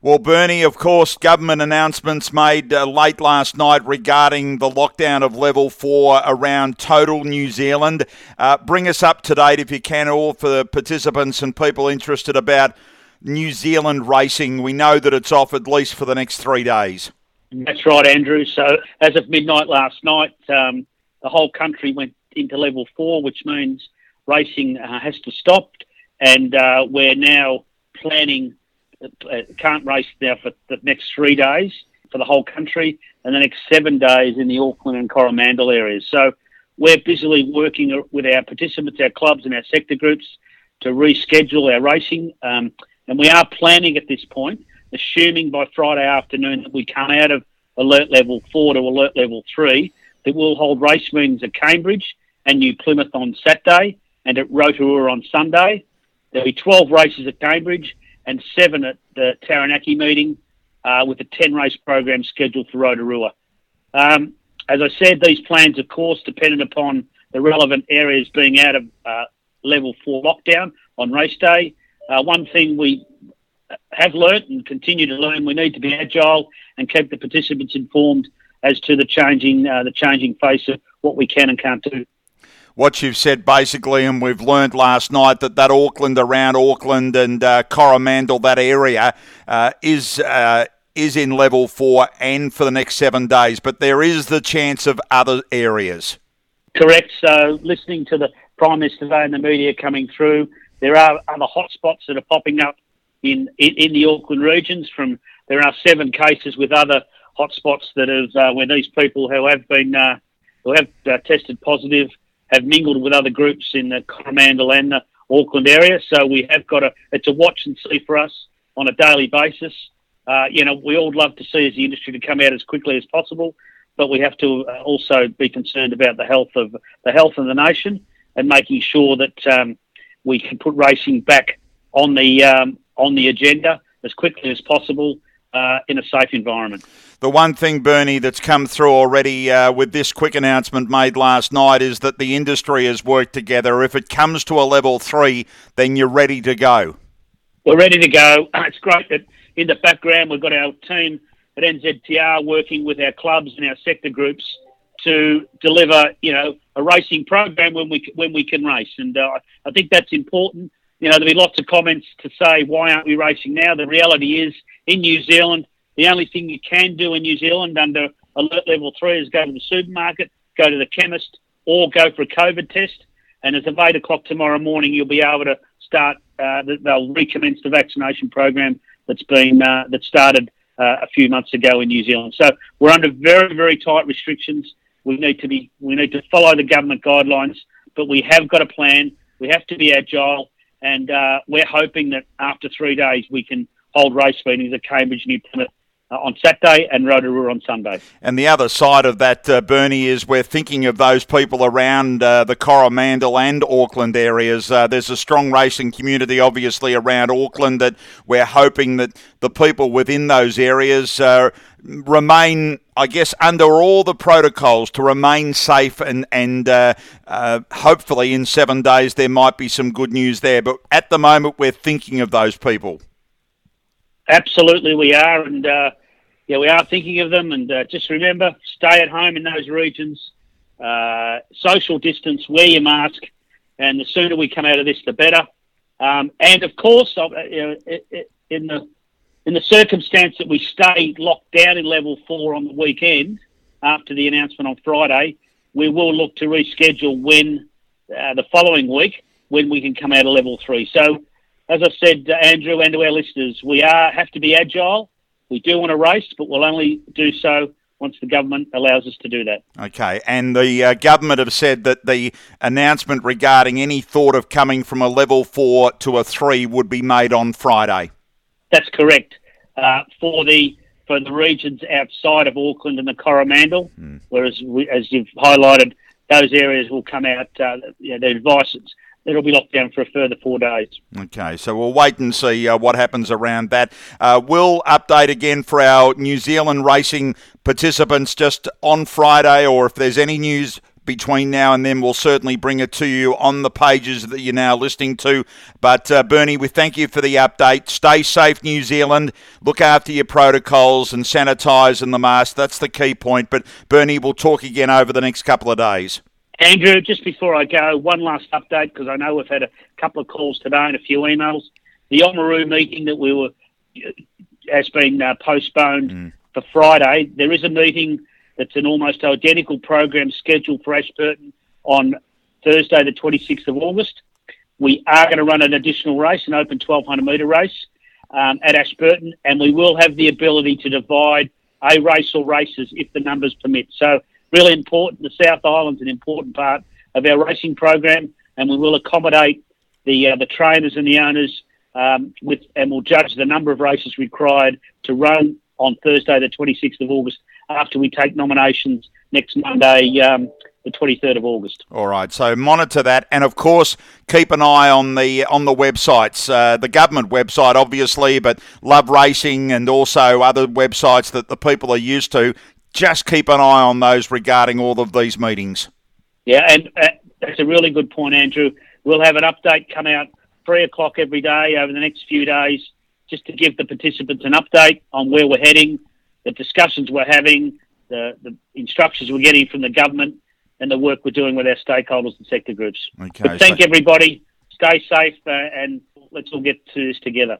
Well, Bernie, of course, government announcements made uh, late last night regarding the lockdown of level four around total New Zealand. Uh, bring us up to date, if you can, all for the participants and people interested about New Zealand racing. We know that it's off at least for the next three days. That's right, Andrew. So, as of midnight last night, um, the whole country went into level four, which means racing uh, has to stop, and uh, we're now planning uh, can't race now for the next three days for the whole country and the next seven days in the Auckland and Coromandel areas. So we're busily working with our participants, our clubs, and our sector groups to reschedule our racing. Um, and we are planning at this point, assuming by Friday afternoon that we come out of alert level four to alert level three, that we'll hold race meetings at Cambridge and New Plymouth on Saturday and at Rotorua on Sunday. There'll be 12 races at Cambridge and seven at the Taranaki meeting, uh, with a 10 race program scheduled for Rotorua. Um, as I said, these plans, of course, dependent upon the relevant areas being out of uh, level four lockdown on race day. Uh, one thing we have learnt and continue to learn, we need to be agile and keep the participants informed as to the changing uh, the changing face of what we can and can't do what you've said basically, and we've learned last night that that Auckland around Auckland and uh, Coromandel, that area, uh, is. Uh, is in level four and for the next seven days, but there is the chance of other areas. Correct. So, listening to the Prime Minister today and the media coming through, there are other hotspots that are popping up in, in, in the Auckland regions. From there are seven cases with other hotspots that have uh, where these people who have been uh, who have uh, tested positive have mingled with other groups in the Coromandel and the Auckland area. So we have got a it's a watch and see for us on a daily basis. Uh, you know, we all love to see as the industry to come out as quickly as possible, but we have to uh, also be concerned about the health of the health of the nation and making sure that um, we can put racing back on the um, on the agenda as quickly as possible uh, in a safe environment. The one thing, Bernie, that's come through already uh, with this quick announcement made last night is that the industry has worked together. If it comes to a level three, then you're ready to go. We're ready to go. It's great that in the background we've got our team at NZTR working with our clubs and our sector groups to deliver, you know, a racing program when we when we can race, and uh, I think that's important. You know, there'll be lots of comments to say why aren't we racing now. The reality is, in New Zealand, the only thing you can do in New Zealand under alert level three is go to the supermarket, go to the chemist, or go for a COVID test. And as of eight o'clock tomorrow morning, you'll be able to start. Uh, they'll recommence the vaccination program that's been uh, that started uh, a few months ago in New Zealand. So we're under very very tight restrictions. We need to be we need to follow the government guidelines, but we have got a plan. We have to be agile, and uh, we're hoping that after three days we can hold race meetings at Cambridge, New Plymouth, uh, on Saturday and Rotorua on Sunday. And the other side of that, uh, Bernie, is we're thinking of those people around uh, the Coromandel and Auckland areas. Uh, there's a strong racing community, obviously, around Auckland that we're hoping that the people within those areas uh, remain, I guess, under all the protocols to remain safe and and uh, uh, hopefully in seven days there might be some good news there. But at the moment, we're thinking of those people. Absolutely, we are, and uh, yeah, we are thinking of them. And uh, just remember, stay at home in those regions, uh, social distance, wear your mask, and the sooner we come out of this, the better. Um, and of course, uh, in the in the circumstance that we stay locked down in level four on the weekend after the announcement on Friday, we will look to reschedule when uh, the following week when we can come out of level three. So as I said, Andrew, and to our listeners, we are have to be agile. We do want to race, but we'll only do so once the government allows us to do that. Okay, and the uh, government have said that the announcement regarding any thought of coming from a level four to a three would be made on Friday. That's correct. Uh, for the for the regions outside of Auckland and the Coromandel, mm. whereas we, as you've highlighted, those areas will come out. Uh, you know, the advice it'll be locked down for a further four days. Okay, so we'll wait and see uh, what happens around that. Uh, we'll update again for our New Zealand racing participants just on Friday, or if there's any news between now and then, we'll certainly bring it to you on the pages that you're now listening to. But uh, Bernie, we thank you for the update. Stay safe, New Zealand. Look after your protocols and sanitise and the mask. That's the key point. But Bernie, we'll talk again over the next couple of days. Andrew, just before I go, one last update because I know we've had a couple of calls today and a few emails. The Oamaru meeting that we were has been uh, postponed mm. for Friday. There is a meeting that's an almost identical program scheduled for Ashburton on Thursday, the 26th of August. We are going to run an additional race, an open 1200 metre race um, at Ashburton, and we will have the ability to divide a race or races if the numbers permit. So really important. The South Island's an important part of our racing program, and we will accommodate the uh, the trainers and the owners um, with, and we'll judge the number of races required to run on Thursday, the 26th of August, after we take nominations next Monday. Um, the 23rd of August. All right, so monitor that, and of course keep an eye on the on the websites, uh, the government website, obviously, but Love Racing and also other websites that the people are used to just keep an eye on those regarding all of these meetings. Yeah, and uh, that's a really good point, Andrew. We'll have an update come out three o'clock every day over the next few days, just to give the participants an update on where we're heading, the discussions we're having, the, the instructions we're getting from the government, and the work we're doing with our stakeholders and sector groups. Okay, but thank so- everybody. Stay safe, uh, and let's all get to this together.